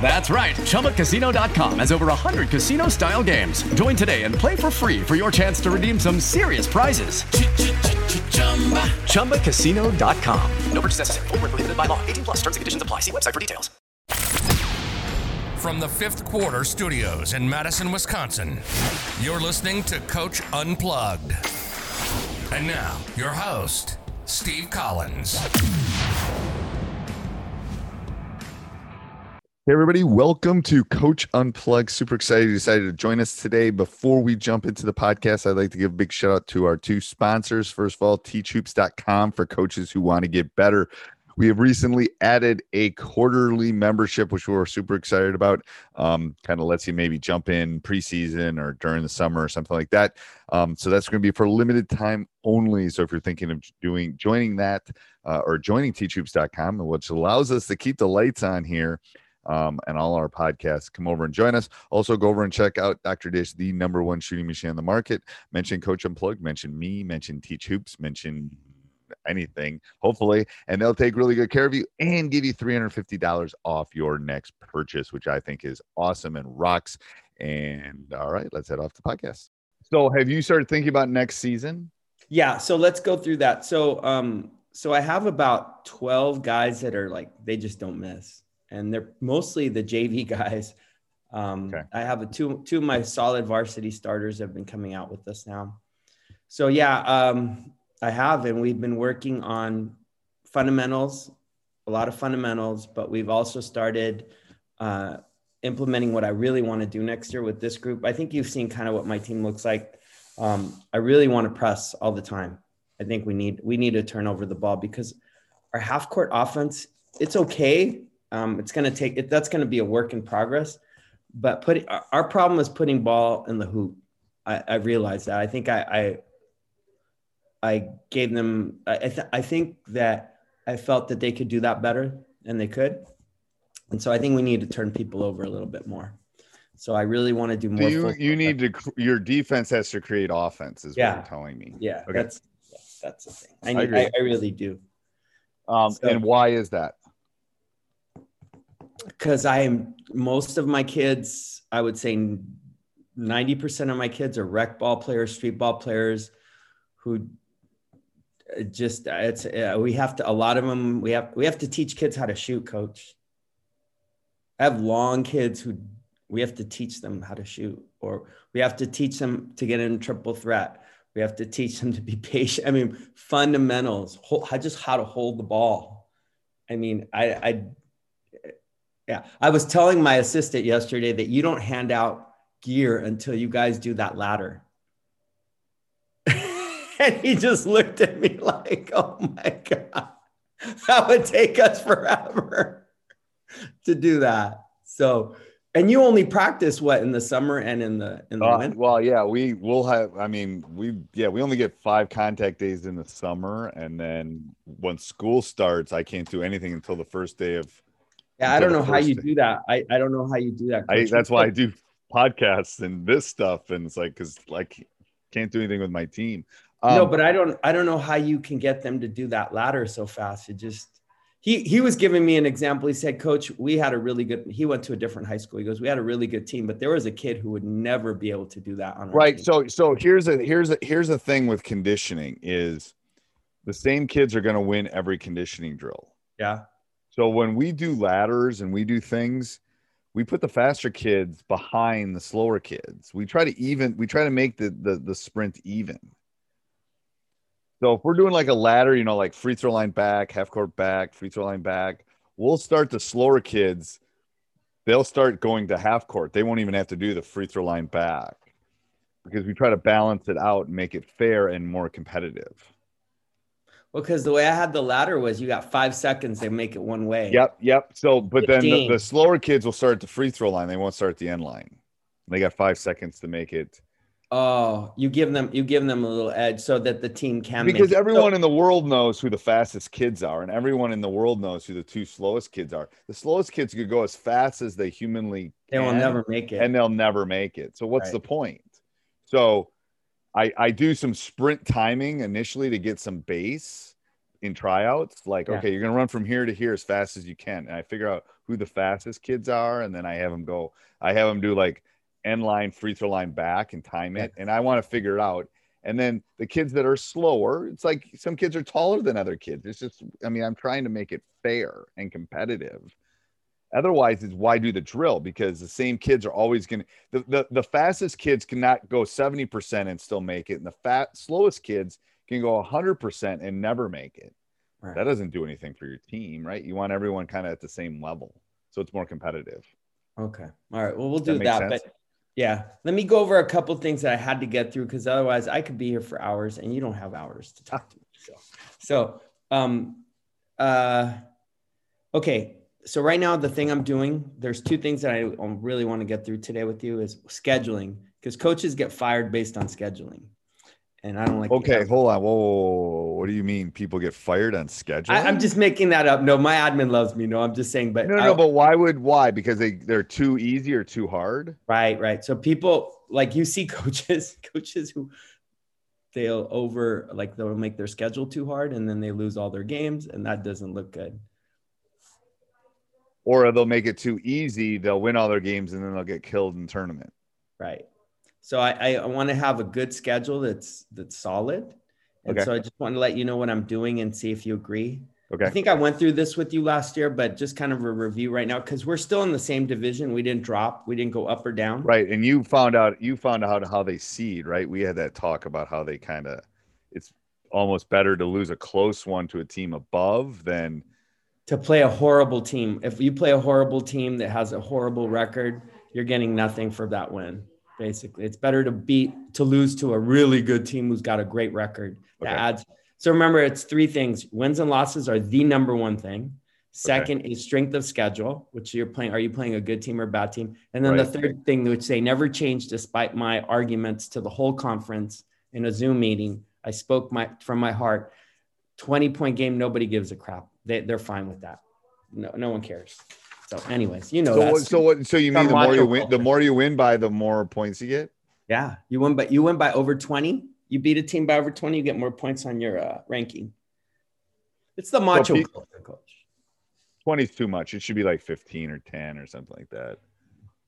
That's right. ChumbaCasino.com has over 100 casino style games. Join today and play for free for your chance to redeem some serious prizes. ChumbaCasino.com. No purchase necessary. Full prohibited by law. 18 plus terms and conditions apply. See website for details. From the fifth quarter studios in Madison, Wisconsin, you're listening to Coach Unplugged. And now, your host, Steve Collins. Hey, everybody, welcome to Coach Unplugged. Super excited you decided to join us today. Before we jump into the podcast, I'd like to give a big shout out to our two sponsors. First of all, teachhoops.com for coaches who want to get better. We have recently added a quarterly membership, which we're super excited about. Um, kind of lets you maybe jump in preseason or during the summer or something like that. Um, so that's going to be for limited time only. So if you're thinking of doing joining that uh, or joining teachhoops.com, which allows us to keep the lights on here um, and all our podcasts. Come over and join us. Also, go over and check out Dr. Dish, the number one shooting machine on the market. Mention Coach Unplugged, mention me, mention Teach Hoops, mention anything, hopefully, and they'll take really good care of you and give you $350 off your next purchase, which I think is awesome and rocks. And all right, let's head off the podcast. So, have you started thinking about next season? Yeah, so let's go through that. So, um, so I have about 12 guys that are like they just don't miss and they're mostly the JV guys. Um, okay. I have a two two of my solid varsity starters have been coming out with us now. So yeah, um, I have, and we've been working on fundamentals, a lot of fundamentals, but we've also started uh, implementing what I really want to do next year with this group. I think you've seen kind of what my team looks like. Um, I really want to press all the time. I think we need we need to turn over the ball because our half court offense it's okay um, it's going to take it. That's going to be a work in progress. But putting our problem is putting ball in the hoop. I, I realized that. I think I I, I gave them. I th- I think that I felt that they could do that better, and they could. And so I think we need to turn people over a little bit more. So I really want to do more. You you need to your defense has to create offense, is yeah. what you're telling me. Yeah, okay. that's that's the thing. I, need, I, I, I really do. Um, so, and why is that? Because I'm most of my kids, I would say 90% of my kids are rec ball players, street ball players who uh, just it's uh, we have to a lot of them we have we have to teach kids how to shoot coach. I have long kids who we have to teach them how to shoot or we have to teach them to get in triple threat. We have to teach them to be patient. I mean fundamentals how just how to hold the ball. I mean i i yeah. I was telling my assistant yesterday that you don't hand out gear until you guys do that ladder. and he just looked at me like, oh my God, that would take us forever to do that. So, and you only practice what in the summer and in the in the uh, winter? Well, yeah, we will have. I mean, we yeah, we only get five contact days in the summer, and then once school starts, I can't do anything until the first day of yeah, I don't know how you do that. I, I don't know how you do that. I, that's why I do podcasts and this stuff, and it's like because like can't do anything with my team. Um, no, but I don't I don't know how you can get them to do that ladder so fast. It just he he was giving me an example. He said, "Coach, we had a really good." He went to a different high school. He goes, "We had a really good team, but there was a kid who would never be able to do that on right." Team. So so here's a here's a here's a thing with conditioning is the same kids are going to win every conditioning drill. Yeah. So when we do ladders and we do things, we put the faster kids behind the slower kids. We try to even we try to make the the, the sprint even. So if we're doing like a ladder, you know, like free throw line back, half court back, free throw line back, we'll start the slower kids. They'll start going to half court. They won't even have to do the free throw line back because we try to balance it out and make it fair and more competitive. Well, because the way I had the ladder was you got five seconds, they make it one way. Yep, yep. So, but 15. then the, the, slower kids will start at the free throw line. They won't start at the end line. They got five seconds to make it Oh, you give them you give them a little edge so that the team can because everyone so, in the world knows who the fastest kids are, and everyone in the world knows who the two slowest kids are. The slowest kids could go as fast as they humanly they will never make it, and they'll never make it. So what's right. the point? So I I do some sprint timing initially to get some base in tryouts. Like yeah. okay, you're gonna run from here to here as fast as you can, and I figure out who the fastest kids are, and then I have them go. I have them do like end line, free throw line back and time it. And I want to figure it out. And then the kids that are slower, it's like some kids are taller than other kids. It's just, I mean, I'm trying to make it fair and competitive. Otherwise, it's why do the drill? Because the same kids are always going to, the, the, the fastest kids cannot go 70% and still make it. And the fat, slowest kids can go 100% and never make it. Right. That doesn't do anything for your team, right? You want everyone kind of at the same level. So it's more competitive. Okay. All right. Well, we'll do that. that but yeah. Let me go over a couple things that I had to get through because otherwise I could be here for hours and you don't have hours to talk to me. So, so um, uh, okay. So right now, the thing I'm doing, there's two things that I um, really want to get through today with you is scheduling because coaches get fired based on scheduling and I don't like. Okay, hold on. Whoa, whoa, whoa, what do you mean? People get fired on schedule? I, am just making that up. No, my admin loves me. No, I'm just saying. But no, no, but why would why? Because they they're too easy or too hard. Right, right. So people like you see coaches, coaches who they'll over like they'll make their schedule too hard, and then they lose all their games, and that doesn't look good. Or they'll make it too easy. They'll win all their games, and then they'll get killed in tournament. Right. So I, I want to have a good schedule that's that's solid. And okay. so I just want to let you know what I'm doing and see if you agree. Okay. I think I went through this with you last year, but just kind of a review right now because we're still in the same division. We didn't drop. We didn't go up or down. Right. And you found out you found out how they seed, right? We had that talk about how they kind of it's almost better to lose a close one to a team above than to play a horrible team. If you play a horrible team that has a horrible record, you're getting nothing for that win basically. It's better to beat to lose to a really good team who's got a great record. That okay. adds. So remember, it's three things. Wins and losses are the number one thing. Second okay. is strength of schedule, which you're playing. Are you playing a good team or a bad team? And then right. the third thing, which they never changed despite my arguments to the whole conference in a Zoom meeting. I spoke my from my heart. 20 point game, nobody gives a crap. They, they're fine with that. No, no one cares. So, anyways, you know. So, what, so what? So you mean the more you win, the more you win by, the more points you get? Yeah, you win, but you win by over twenty. You beat a team by over twenty, you get more points on your uh, ranking. It's the macho so, coach. Twenty is too much. It should be like fifteen or ten or something like that.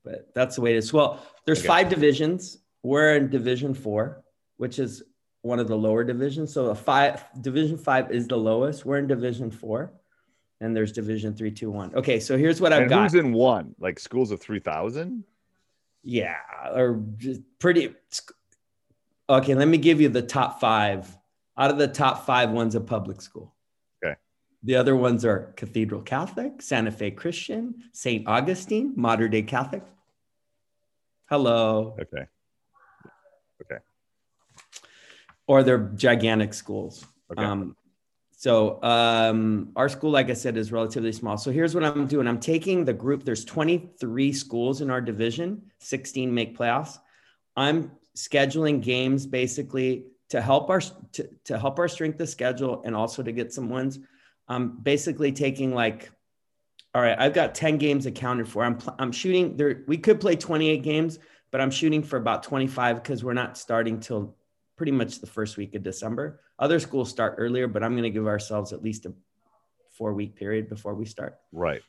But that's the way it is. Well, there's okay. five divisions. We're in Division Four, which is one of the lower divisions. So a five Division Five is the lowest. We're in Division Four and there's division three, two, one. Okay, so here's what I've and got. Who's in one? Like schools of three thousand? Yeah, or just pretty. Okay, let me give you the top five. Out of the top five, one's a public school. Okay. The other ones are Cathedral Catholic, Santa Fe Christian, St. Augustine, Mater Dei Catholic. Hello. Okay. Or they're gigantic schools. Okay. Um, so um, our school, like I said, is relatively small. So here's what I'm doing. I'm taking the group. There's 23 schools in our division. 16 make playoffs. I'm scheduling games basically to help our to, to help our strength of schedule and also to get some wins. I'm basically taking like, all right, I've got 10 games accounted for. I'm I'm shooting there. We could play 28 games, but I'm shooting for about 25 because we're not starting till pretty much the first week of December. Other schools start earlier, but I'm going to give ourselves at least a four week period before we start. Right.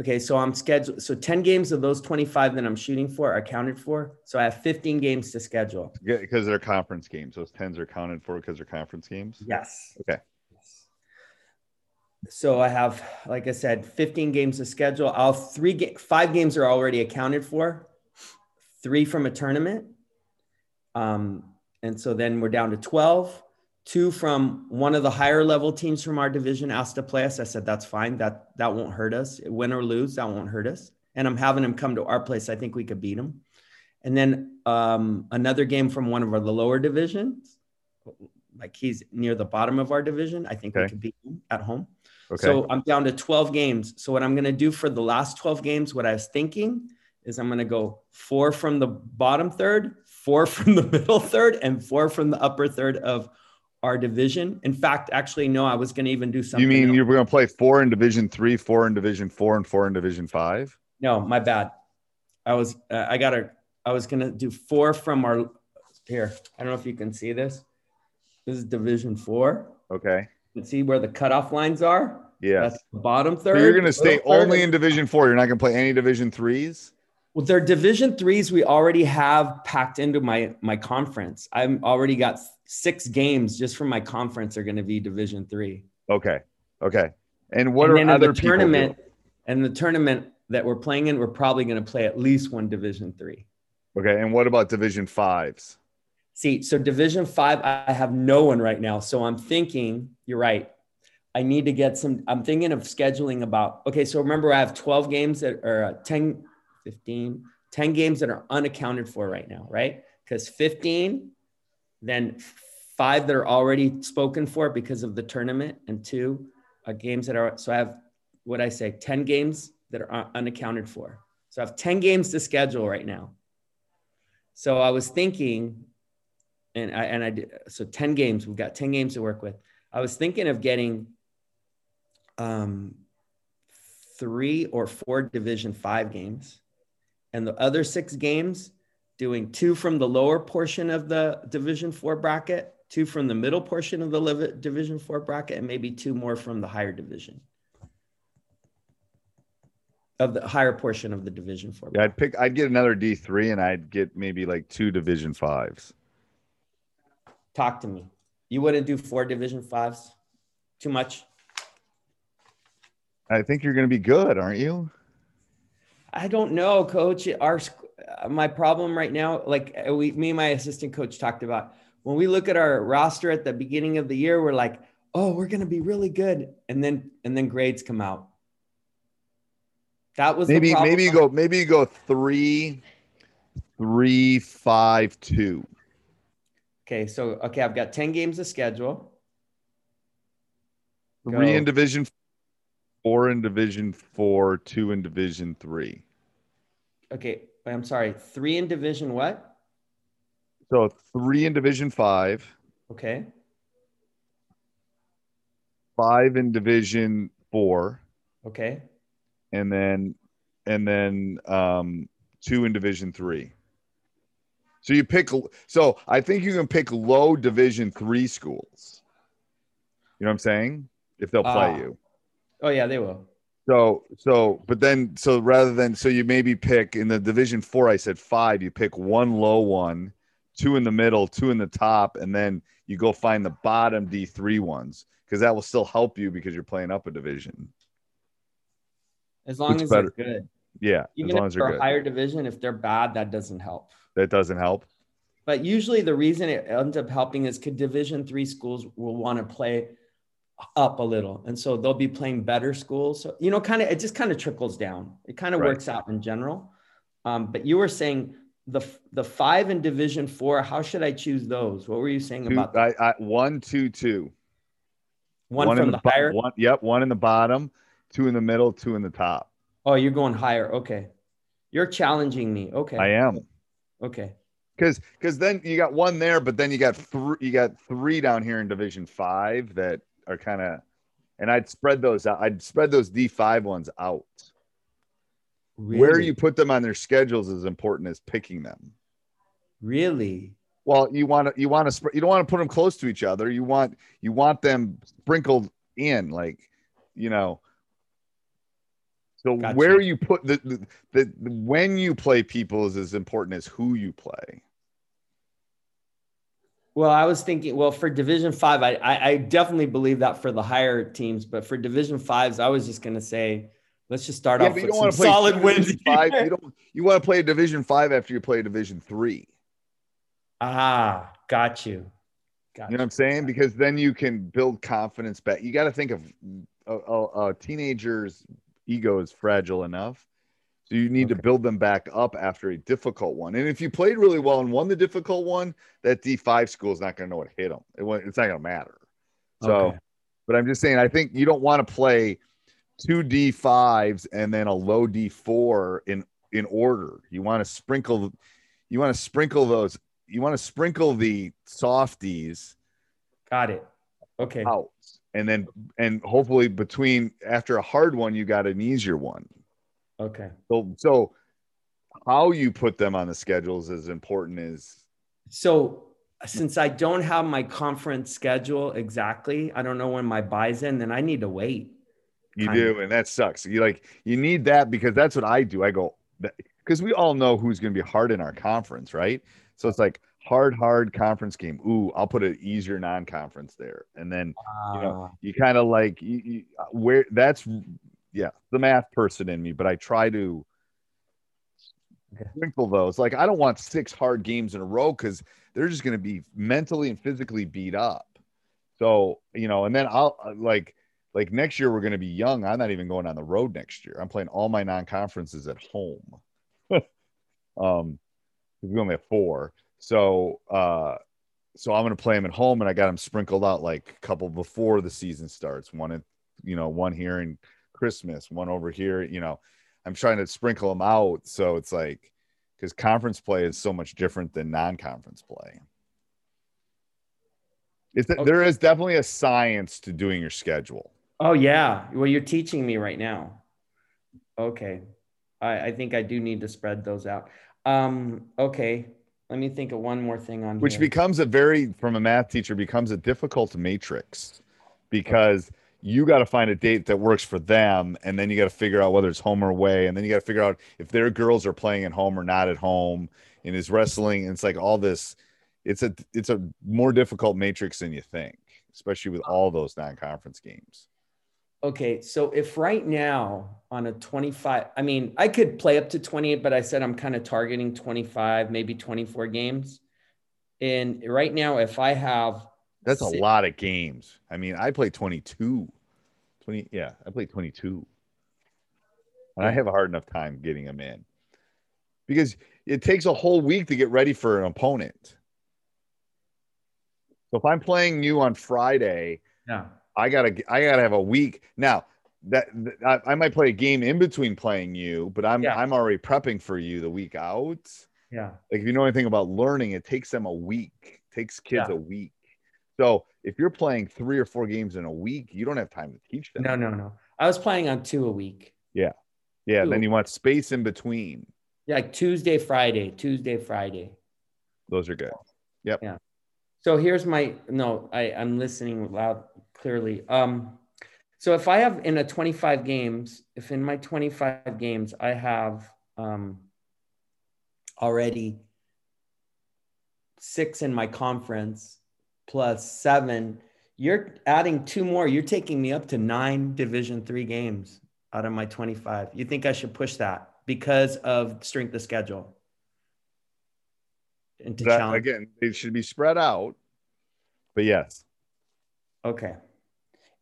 Okay, so I'm scheduled. So 10 games of those 25 that I'm shooting for are counted for. So I have 15 games to schedule. Yeah, because they're conference games. Those 10s are counted for because they're conference games. Yes. Okay. So I have, like I said, 15 games to schedule. I'll three ga- five games are already accounted for, three from a tournament. Um, and so then we're down to 12 two from one of the higher level teams from our division asked to play us. I said, that's fine. That, that won't hurt us. Win or lose, that won't hurt us. And I'm having them come to our place. I think we could beat them. And then um, another game from one of our, the lower divisions, like he's near the bottom of our division. I think okay. we could beat him at home. Okay. So I'm down to 12 games. So what I'm going to do for the last 12 games, what I was thinking is I'm going to go four from the bottom third, four from the middle third, and four from the upper third of our division. In fact, actually, no, I was going to even do something. You mean else. you were going to play four in Division three, four in Division four, and four in Division five? No, my bad. I was uh, I got to I was going to do four from our here. I don't know if you can see this. This is Division four. Okay. You can see where the cutoff lines are. Yeah. That's the bottom third. So you're going to stay only in Division four. You're not going to play any Division threes. Well, their Division threes we already have packed into my my conference. I've already got six games just from my conference are going to be Division three. Okay. Okay. And what and are other the tournament? And the tournament that we're playing in, we're probably going to play at least one Division three. Okay. And what about Division fives? See, so Division five, I have no one right now. So I'm thinking, you're right. I need to get some. I'm thinking of scheduling about. Okay, so remember, I have 12 games that are uh, 10, 15, 10 games that are unaccounted for right now, right? Because 15 then five that are already spoken for because of the tournament, and two uh, games that are. So I have what I say, ten games that are unaccounted for. So I have ten games to schedule right now. So I was thinking, and I and I did so ten games. We've got ten games to work with. I was thinking of getting um, three or four Division Five games, and the other six games doing two from the lower portion of the Division Four bracket, two from the middle portion of the Division Four bracket, and maybe two more from the higher division of the higher portion of the Division Four. Yeah, I'd pick. I'd get another D three, and I'd get maybe like two Division Fives. Talk to me. You wouldn't do four Division Fives? Too much. I think you're going to be good, aren't you? I don't know, Coach. Our my problem right now, like uh, we, me and my assistant coach talked about, when we look at our roster at the beginning of the year, we're like, oh, we're going to be really good, and then and then grades come out. That was maybe maybe you go maybe you go three, three, five, two. Okay, so okay, I've got ten games to schedule. Three go. in Division four in Division four, two in Division three. Okay, I'm sorry, three in division what? So three in division five. Okay. Five in division four. Okay. And then and then um two in division three. So you pick so I think you can pick low division three schools. You know what I'm saying? If they'll play uh, you. Oh yeah, they will. So so but then so rather than so you maybe pick in the division four, I said five, you pick one low one, two in the middle, two in the top, and then you go find the bottom D three ones because that will still help you because you're playing up a division. As long as better. they're good. Yeah. Even if they're a higher division, if they're bad, that doesn't help. That doesn't help. But usually the reason it ends up helping is because division three schools will want to play up a little. And so they'll be playing better schools. So you know kind of it just kind of trickles down. It kind of right. works out in general. Um, but you were saying the the five in division four how should i choose those? What were you saying two, about I, I, one two two. One, one from the, the higher? one yep one in the bottom two in the middle two in the top. Oh you're going higher. Okay. You're challenging me. Okay. I am. Okay. Because because then you got one there but then you got three you got three down here in division five that are kind of, and I'd spread those out. I'd spread those D5 ones out. Really? Where you put them on their schedules is important as picking them. Really? Well, you want to you want to spread. You don't want to put them close to each other. You want you want them sprinkled in. Like you know. So gotcha. where you put the, the the when you play people is as important as who you play. Well, I was thinking, well, for Division Five, I, I, I definitely believe that for the higher teams, but for Division Fives, I was just gonna say, let's just start yeah, off with some solid wins. Five, you don't you want to play a Division Five after you play a Division Three. Ah, got you. Got you know what I'm saying? Because then you can build confidence back. You got to think of a, a, a teenager's ego is fragile enough so you need okay. to build them back up after a difficult one. And if you played really well and won the difficult one, that D5 school is not going to know what hit them. It, it's not going to matter. So, okay. but I'm just saying, I think you don't want to play two D5s and then a low D4 in in order. You want to sprinkle, you want to sprinkle those. You want to sprinkle the softies. Got it. Okay. Out. And then, and hopefully between after a hard one, you got an easier one. Okay. So so how you put them on the schedules is important as so since I don't have my conference schedule exactly, I don't know when my buys in, then I need to wait. You do, of. and that sucks. You like you need that because that's what I do. I go because we all know who's going to be hard in our conference, right? So it's like hard, hard conference game. Ooh, I'll put an easier non-conference there, and then uh, you know ah. you kind of like you, you, where that's yeah, the math person in me, but I try to sprinkle those. Like I don't want six hard games in a row because they're just going to be mentally and physically beat up. So you know, and then I'll uh, like like next year we're going to be young. I'm not even going on the road next year. I'm playing all my non conferences at home. um, we only have four, so uh, so I'm going to play them at home, and I got them sprinkled out like a couple before the season starts. One at you know one here in Christmas, one over here. You know, I'm trying to sprinkle them out. So it's like, because conference play is so much different than non conference play. It's, okay. There is definitely a science to doing your schedule. Oh, yeah. Well, you're teaching me right now. Okay. I, I think I do need to spread those out. Um, okay. Let me think of one more thing on which here. becomes a very, from a math teacher, becomes a difficult matrix because. You got to find a date that works for them and then you got to figure out whether it's home or away and then you got to figure out if their girls are playing at home or not at home and is wrestling and it's like all this it's a it's a more difficult matrix than you think especially with all those non-conference games. Okay so if right now on a 25 i mean i could play up to 28 but i said i'm kind of targeting 25 maybe 24 games. And right now if i have that's a lot of games. I mean, I play 22. 20, yeah, I play 22. And I have a hard enough time getting them in because it takes a whole week to get ready for an opponent. So if I'm playing you on Friday, yeah, I gotta I gotta have a week now. That, that I, I, might play a game in between playing you, but I'm yeah. I'm already prepping for you the week out. Yeah, like if you know anything about learning, it takes them a week. It takes kids yeah. a week so if you're playing three or four games in a week, you don't have time to teach them. No, no, no. I was playing on two a week. Yeah. Yeah. Two. Then you want space in between. Yeah, like Tuesday, Friday, Tuesday, Friday. Those are good. Yep. Yeah. So here's my no, I, I'm listening loud clearly. Um, so if I have in a 25 games, if in my 25 games I have um already six in my conference plus seven. You're adding two more. You're taking me up to nine Division three games out of my 25. You think I should push that because of strength of schedule? And to That, again, it should be spread out, but yes. Okay.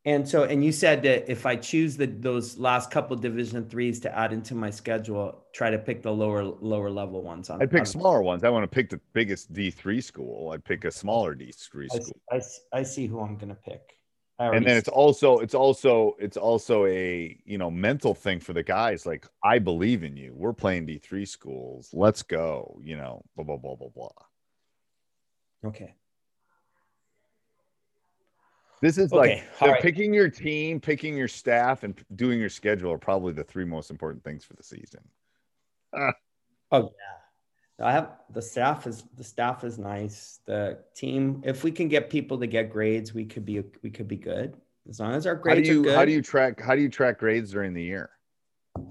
And so, and you said that if I choose the those last couple division threes to add into my schedule, try to pick the lower lower level ones. On, I pick on smaller ones. I want to pick the biggest D three school. I pick a smaller D three school. I, I, I, see who I'm going to pick. And then it's also it's also it's also a you know mental thing for the guys. Like I believe in you. We're playing D three schools. Let's go. You know, blah blah blah blah blah. Okay. This is okay, like right. picking your team, picking your staff, and doing your schedule are probably the three most important things for the season. Uh, oh yeah, I have the staff is the staff is nice. The team, if we can get people to get grades, we could be we could be good. As long as our grades how do you, are good. How do you track? How do you track grades during the year?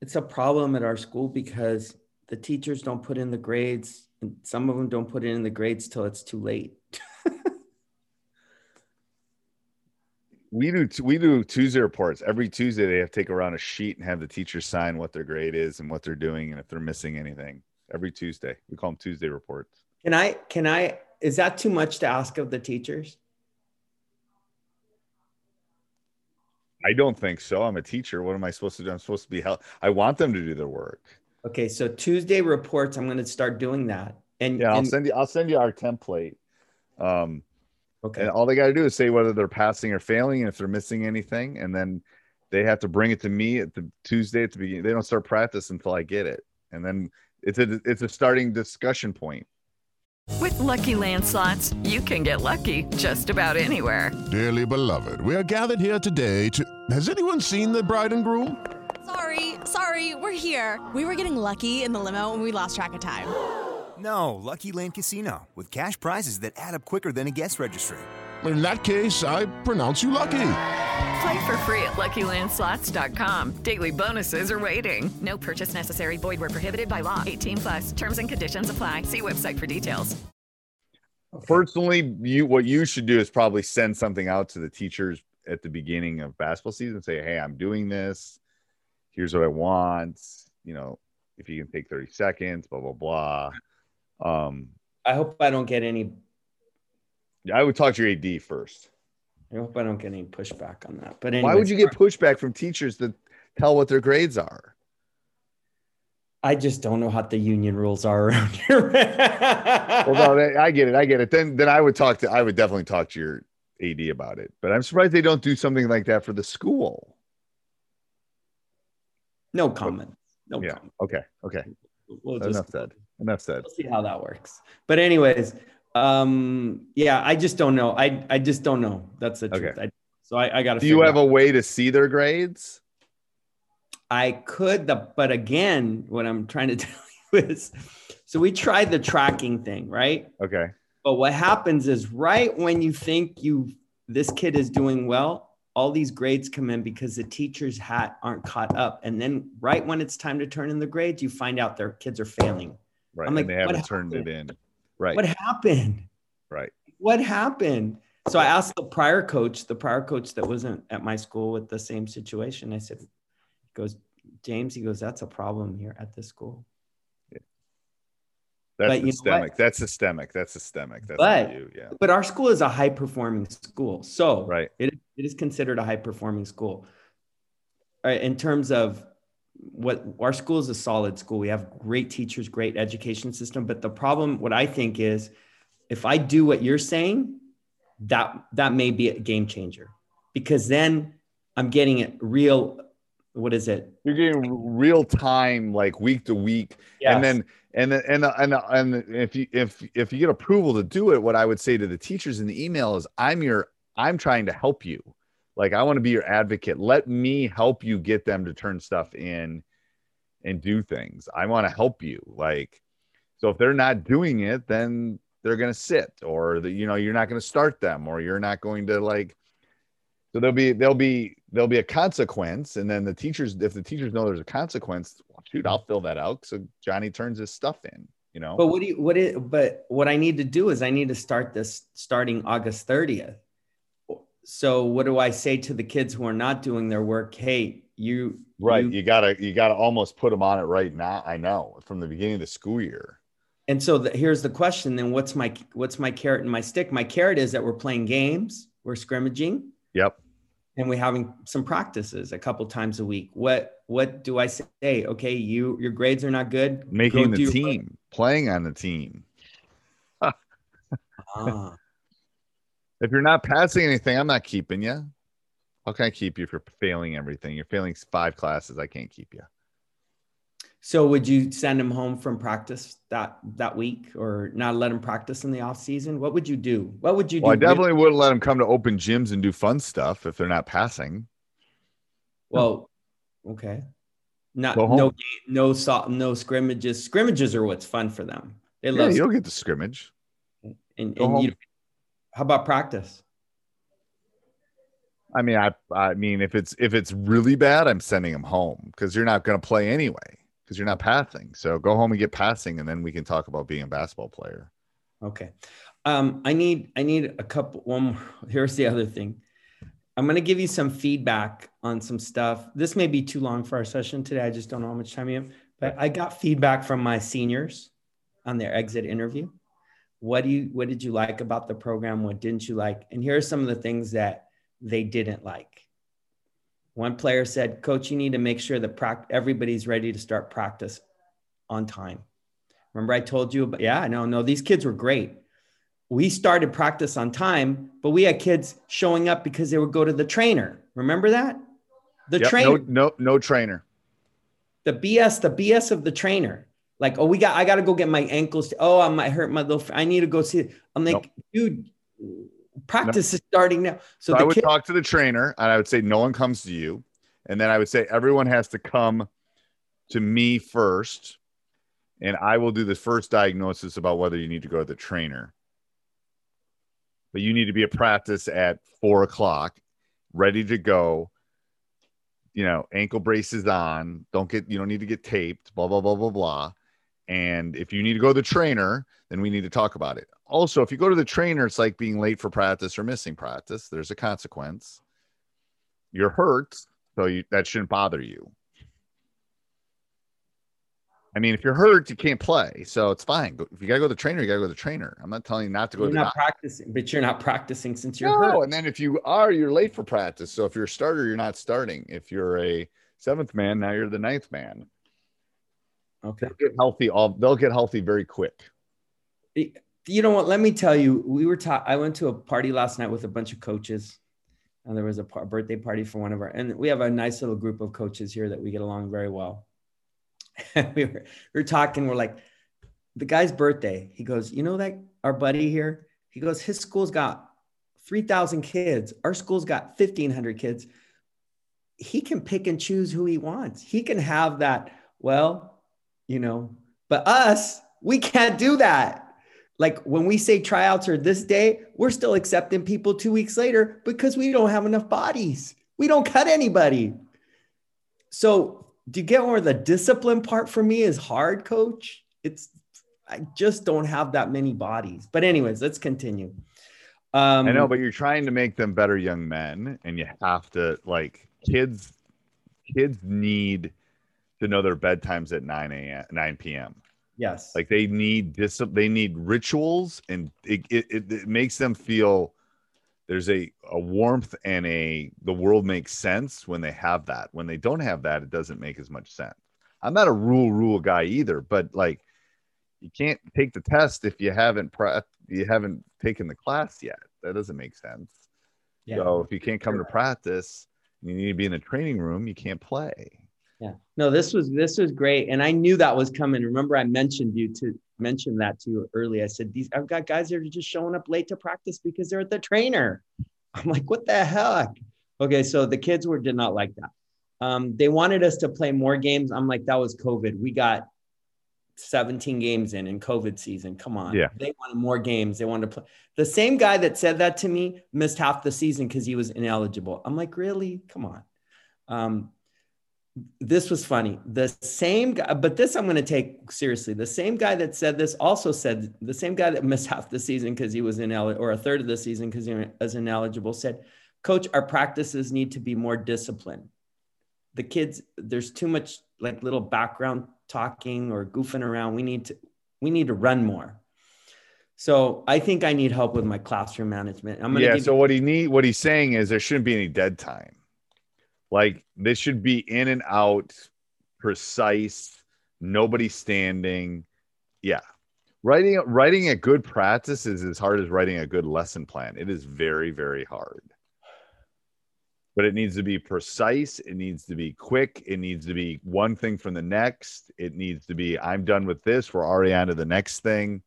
it's a problem at our school because the teachers don't put in the grades, and some of them don't put in the grades till it's too late. we do we do Tuesday reports every Tuesday. They have to take around a sheet and have the teachers sign what their grade is and what they're doing and if they're missing anything. Every Tuesday, we call them Tuesday reports. Can I? Can I? Is that too much to ask of the teachers? I don't think so. I'm a teacher. What am I supposed to do? I'm supposed to be help. I want them to do their work. Okay, so Tuesday reports. I'm going to start doing that. And yeah, I'll and, send you. I'll send you our template. Um, okay. And all they got to do is say whether they're passing or failing, and if they're missing anything, and then they have to bring it to me at the Tuesday at the beginning. They don't start practice until I get it, and then it's a it's a starting discussion point. With LuckyLand Slots, you can get lucky just about anywhere. Dearly beloved, we are gathered here today to. Has anyone seen the bride and groom? Sorry, sorry, we're here. We were getting lucky in the limo, and we lost track of time. No, Lucky Land Casino with cash prizes that add up quicker than a guest registry. In that case, I pronounce you lucky. Play for free at LuckyLandSlots.com. Daily bonuses are waiting. No purchase necessary. Void were prohibited by law. 18 plus. Terms and conditions apply. See website for details. Personally, you what you should do is probably send something out to the teachers at the beginning of basketball season. Say, hey, I'm doing this. Here's what I want. You know, if you can take 30 seconds, blah blah blah. Um, I hope I don't get any. I would talk to your AD first. I hope I don't get any pushback on that. But anyways, why would you get pushback from teachers that tell what their grades are? I just don't know how the union rules are around here. well, no, I get it. I get it. Then, then I would talk to. I would definitely talk to your AD about it. But I'm surprised they don't do something like that for the school. No comment. No yeah. comment. Okay. Okay. We'll just, Enough said. Enough said. We'll see how that works. But anyways, um, yeah, I just don't know. I I just don't know. That's the truth. I, so I, I got to. Do you have out. a way to see their grades? I could, the, but again, what I'm trying to tell you is, so we tried the tracking thing, right? Okay. But what happens is, right when you think you this kid is doing well, all these grades come in because the teachers hat aren't caught up, and then right when it's time to turn in the grades, you find out their kids are failing. Right. I'm like, they haven't turned it in. Right. What happened? Right. What happened? So I asked the prior coach, the prior coach that wasn't at my school with the same situation. I said, goes, James, he goes, that's a problem here at this school. Yeah. That's but systemic. That's systemic. That's systemic. That's but, you. Yeah. But our school is a high performing school. So right. it, it is considered a high performing school. All right, in terms of what our school is a solid school. We have great teachers, great education system. But the problem, what I think is if I do what you're saying, that that may be a game changer because then I'm getting it real. What is it? You're getting real time, like week to week, yes. and then and then and and and if you if if you get approval to do it, what I would say to the teachers in the email is, I'm your I'm trying to help you. Like I want to be your advocate. Let me help you get them to turn stuff in and do things. I want to help you. Like so if they're not doing it, then they're going to sit or the, you know, you're not going to start them or you're not going to like so there'll be there'll be there'll be a consequence and then the teachers if the teachers know there's a consequence, well, shoot, I'll fill that out so Johnny turns his stuff in you know but what do you what is but what i need to do is i need to start this starting august 30th so what do I say to the kids who are not doing their work? Hey, you right, you, you gotta you gotta almost put them on it right now. I know from the beginning of the school year. And so the, here's the question: Then what's my what's my carrot and my stick? My carrot is that we're playing games, we're scrimmaging. Yep. And we're having some practices a couple times a week. What what do I say? Okay, you your grades are not good. Making the team, playing on the team. ah. If you're not passing anything, I'm not keeping you. How can I keep you if you're failing everything? You're failing five classes. I can't keep you. So would you send him home from practice that that week or not let him practice in the off season? What would you do? What would you well, do? I definitely wouldn't let him come to open gyms and do fun stuff if they're not passing. Well, okay. Not no no no no scrimmages. Scrimmages are what's fun for them. They love yeah, you'll get the scrimmage. And, and you, how about practice? I mean, I I mean, if it's if it's really bad, I'm sending him home because you're not going to play anyway because you're not passing. So go home and get passing, and then we can talk about being a basketball player. Okay. Um, I need I need a couple. One more. Here's the other thing. I'm going to give you some feedback on some stuff. This may be too long for our session today. I just don't know how much time you have. But I got feedback from my seniors on their exit interview. What do you what did you like about the program? What didn't you like? And here are some of the things that they didn't like. One player said, "Coach, you need to make sure that everybody's ready to start practice on time." Remember I told you about yeah, no, no, these kids were great. We started practice on time, but we had kids showing up because they would go to the trainer. Remember that? The Yep, trainer No, no, no trainer. the BS, the BS of the trainer. Like, oh, we got, I got to go get my ankles. Oh, I might hurt my little. I need to go see. It. I'm like, dude, practice is starting now. So, So, I would kid, talk to the trainer and I would say, no one comes to you. And then I would say, everyone has to come to me first. And I will do the first diagnosis about whether you need to go to the trainer. But you need to be at practice at four o'clock, ready to go. You know, ankle braces on. Don't get, you don't need to get taped, blah, blah, blah, blah, blah. And if you need to go to the trainer, then we need to talk about it. Also, if you go to the trainer, it's like being late for practice or missing practice. There's a consequence. You're hurt, so you, that shouldn't bother you. I mean, if you're hurt, you can't play, so it's fine. If you gotta go to the trainer, you gotta go to the trainer. I'm not telling you not to go you're to not practicing, but you're not practicing since you're no, hurt. and then if you are, you're late for practice. So if you're a starter, you're not starting. If you're a seventh man, now you're the ninth man. Okay. They'll get healthy. All they'll get healthy very quick. You know what? Let me tell you, we were taught. I went to a party last night with a bunch of coaches, and there was a par- birthday party for one of our. And we have a nice little group of coaches here that we get along very well. we were we were talking. We're like, the guy's birthday. He goes, you know that our buddy here. He goes, his school's got three thousand kids. Our school's got fifteen hundred kids. He can pick and choose who he wants. He can have that. Well, you know, but us, we can't do that. Like when we say tryouts are this day, we're still accepting people two weeks later because we don't have enough bodies. We don't cut anybody. So, do you get where the discipline part for me is hard, coach? It's, I just don't have that many bodies. But, anyways, let's continue. Um, I know, but you're trying to make them better young men, and you have to like kids. Kids need to know their bedtimes at nine a.m. nine p.m. yes. Like they need dis- They need rituals, and it, it, it, it makes them feel there's a, a warmth and a the world makes sense when they have that. When they don't have that, it doesn't make as much sense. I'm not a rule rule guy either, but like you can't take the test if you haven't pre- you haven't taken the class yet. That doesn't make sense. Yeah. So if you can't come to practice, you need to be in a training room. You can't play. Yeah. No, this was this was great, and I knew that was coming. Remember, I mentioned you to mention that to you early. I said these I've got guys that are just showing up late to practice because they're at the trainer. I'm like, what the heck? Okay, so the kids were did not like that. Um, they wanted us to play more games. I'm like, that was COVID. We got 17 games in in COVID season. Come on. Yeah. They wanted more games. They wanted to play. The same guy that said that to me missed half the season because he was ineligible. I'm like, really? Come on. Um, this was funny. The same guy, but this I'm going to take seriously. The same guy that said this also said the same guy that missed half the season because he was ineligible, or a third of the season because he was ineligible, said, "Coach, our practices need to be more disciplined. The kids, there's too much like little background talking or goofing around. We need to, we need to run more." So I think I need help with my classroom management. I'm gonna yeah. So you- what he need, what he's saying is there shouldn't be any dead time. Like this should be in and out, precise. Nobody standing. Yeah, writing writing a good practice is as hard as writing a good lesson plan. It is very very hard. But it needs to be precise. It needs to be quick. It needs to be one thing from the next. It needs to be I'm done with this. We're already on to the next thing.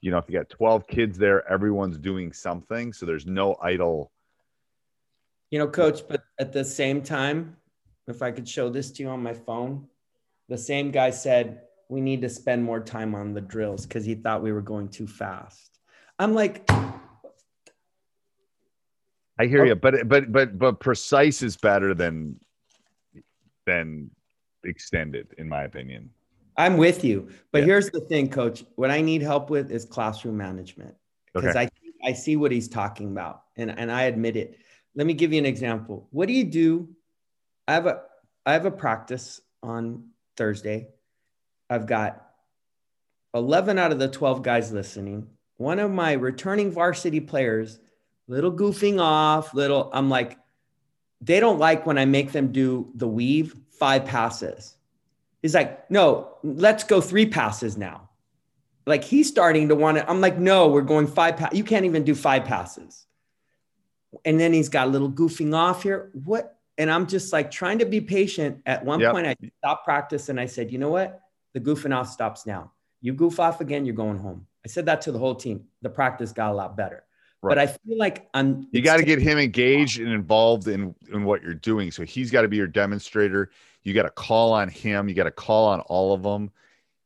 You know, if you got 12 kids there, everyone's doing something. So there's no idle You know, coach, but at the same time, if I could show this to you on my phone, the same guy said we need to spend more time on the drills because he thought we were going too fast. I'm like, I hear oh. you, but but but but precise is better than than extended, in my opinion. I'm with you, but yeah. here's the thing, Coach. What I need help with is classroom management because okay. I I see what he's talking about, and and I admit it. Let me give you an example. What do you do? I have a I have a practice on Thursday. I've got 11 out of the 12 guys listening. One of my returning varsity players, little goofing off, little, I'm like, they don't like when I make them do the weave five passes. He's like, no, let's go three passes now. Like he's starting to want to, I'm like, no, we're going five passes. You can't even do five passes. And then he's got a little goofing off here. What? And I'm just like trying to be patient. At one yep. point, I stopped practice and I said, you know what? The goofing off stops now. You goof off again, you're going home. I said that to the whole team. The practice got a lot better. Right. But I feel like I'm. You got to get him engaged and involved in in what you're doing. So he's got to be your demonstrator. You got to call on him. You got to call on all of them.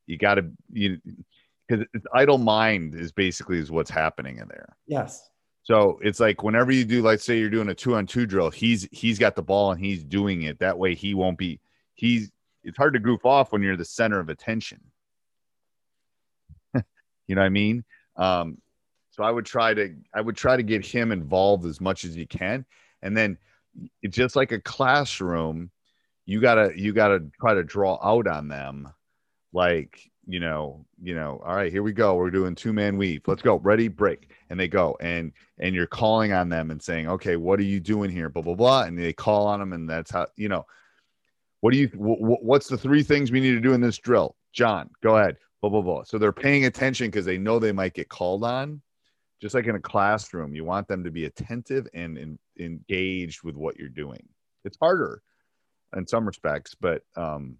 You got to you because idle mind is basically is what's happening in there. Yes. So it's like whenever you do, let's say you're doing a two on two drill, he's he's got the ball and he's doing it. That way he won't be he's it's hard to goof off when you're the center of attention. you know what I mean? Um, so I would try to I would try to get him involved as much as you can, and then it's just like a classroom. You gotta you gotta try to draw out on them, like you know you know all right here we go. We're doing two man weave. Let's go. Ready? Break. And they go. And and you're calling on them and saying okay what are you doing here? Blah blah blah. And they call on them and that's how you know what do you w- what's the three things we need to do in this drill? John go ahead. Blah blah blah. So they're paying attention because they know they might get called on. Just like in a classroom you want them to be attentive and in, engaged with what you're doing. It's harder in some respects but um,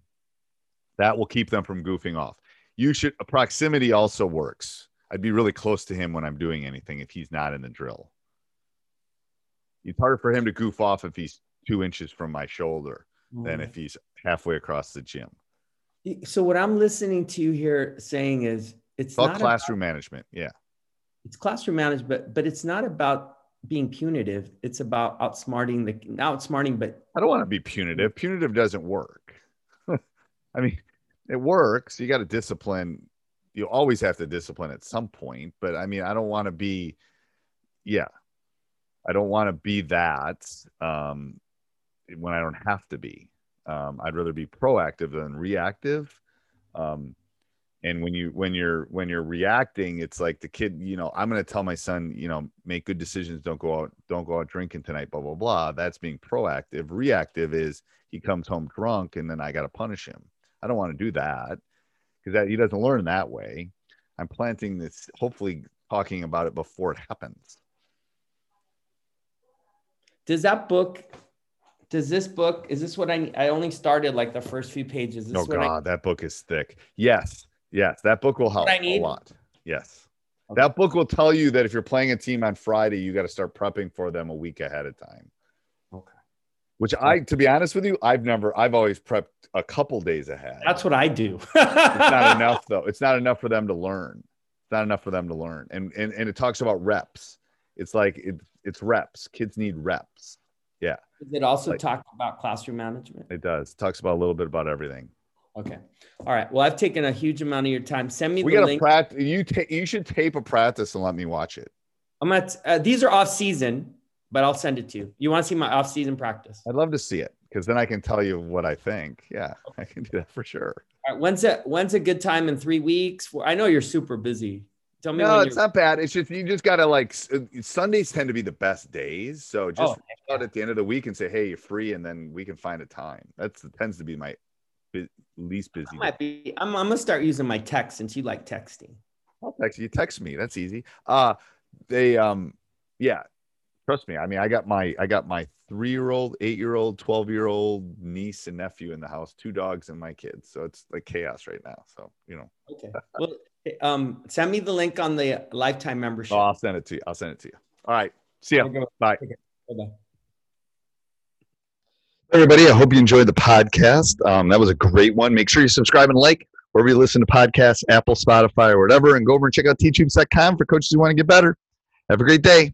that will keep them from goofing off you should proximity also works i'd be really close to him when i'm doing anything if he's not in the drill it's harder for him to goof off if he's two inches from my shoulder mm. than if he's halfway across the gym so what i'm listening to you here saying is it's not classroom about, management yeah it's classroom management, but it's not about being punitive. It's about outsmarting the outsmarting, but I don't want to be punitive. Punitive doesn't work. I mean, it works. You got to discipline. You always have to discipline at some point, but I mean, I don't want to be, yeah, I don't want to be that um, when I don't have to be. Um, I'd rather be proactive than reactive. Um, and when you when you're when you're reacting it's like the kid you know i'm going to tell my son you know make good decisions don't go out don't go out drinking tonight blah blah blah that's being proactive reactive is he comes home drunk and then i got to punish him i don't want to do that because that he doesn't learn that way i'm planting this hopefully talking about it before it happens does that book does this book is this what i i only started like the first few pages oh god I, that book is thick yes Yes, that book will help a lot. Yes. Okay. That book will tell you that if you're playing a team on Friday, you got to start prepping for them a week ahead of time. Which I, to be honest with you, I've never, I've always prepped a couple days ahead. That's what I do. it's not enough though. It's not enough for them to learn. It's not enough for them to learn. And and, and it talks about reps. It's like it, it's reps. Kids need reps. Yeah. Does it also like, talk about classroom management? It does. It talks about a little bit about everything. Okay. All right. Well, I've taken a huge amount of your time. Send me we the link. Practice. You ta- you should tape a practice and let me watch it. I'm at uh, these are off season, but I'll send it to you. You want to see my off season practice? I'd love to see it because then I can tell you what I think. Yeah, I can do that for sure. All right. When's it? When's a good time in three weeks? I know you're super busy. Tell me. No, it's not bad. It's just you just gotta like uh, Sundays tend to be the best days. So just oh, out at the end of the week and say, hey, you're free, and then we can find a time. That's tends to be my least busy. I might be. I'm, I'm gonna start using my text since you like texting. I'll text you. Text me. That's easy. Uh they um yeah. Trust me. I mean, I got my I got my three year old, eight year old, twelve year old niece and nephew in the house, two dogs and my kids. So it's like chaos right now. So you know. Okay. Well, um, send me the link on the lifetime membership. Oh, I'll send it to you. I'll send it to you. All right. See ya. Bye. Okay. Bye. Everybody, I hope you enjoyed the podcast. Um, that was a great one. Make sure you subscribe and like wherever you listen to podcasts, Apple, Spotify, or whatever, and go over and check out teachhoops.com for coaches who want to get better. Have a great day.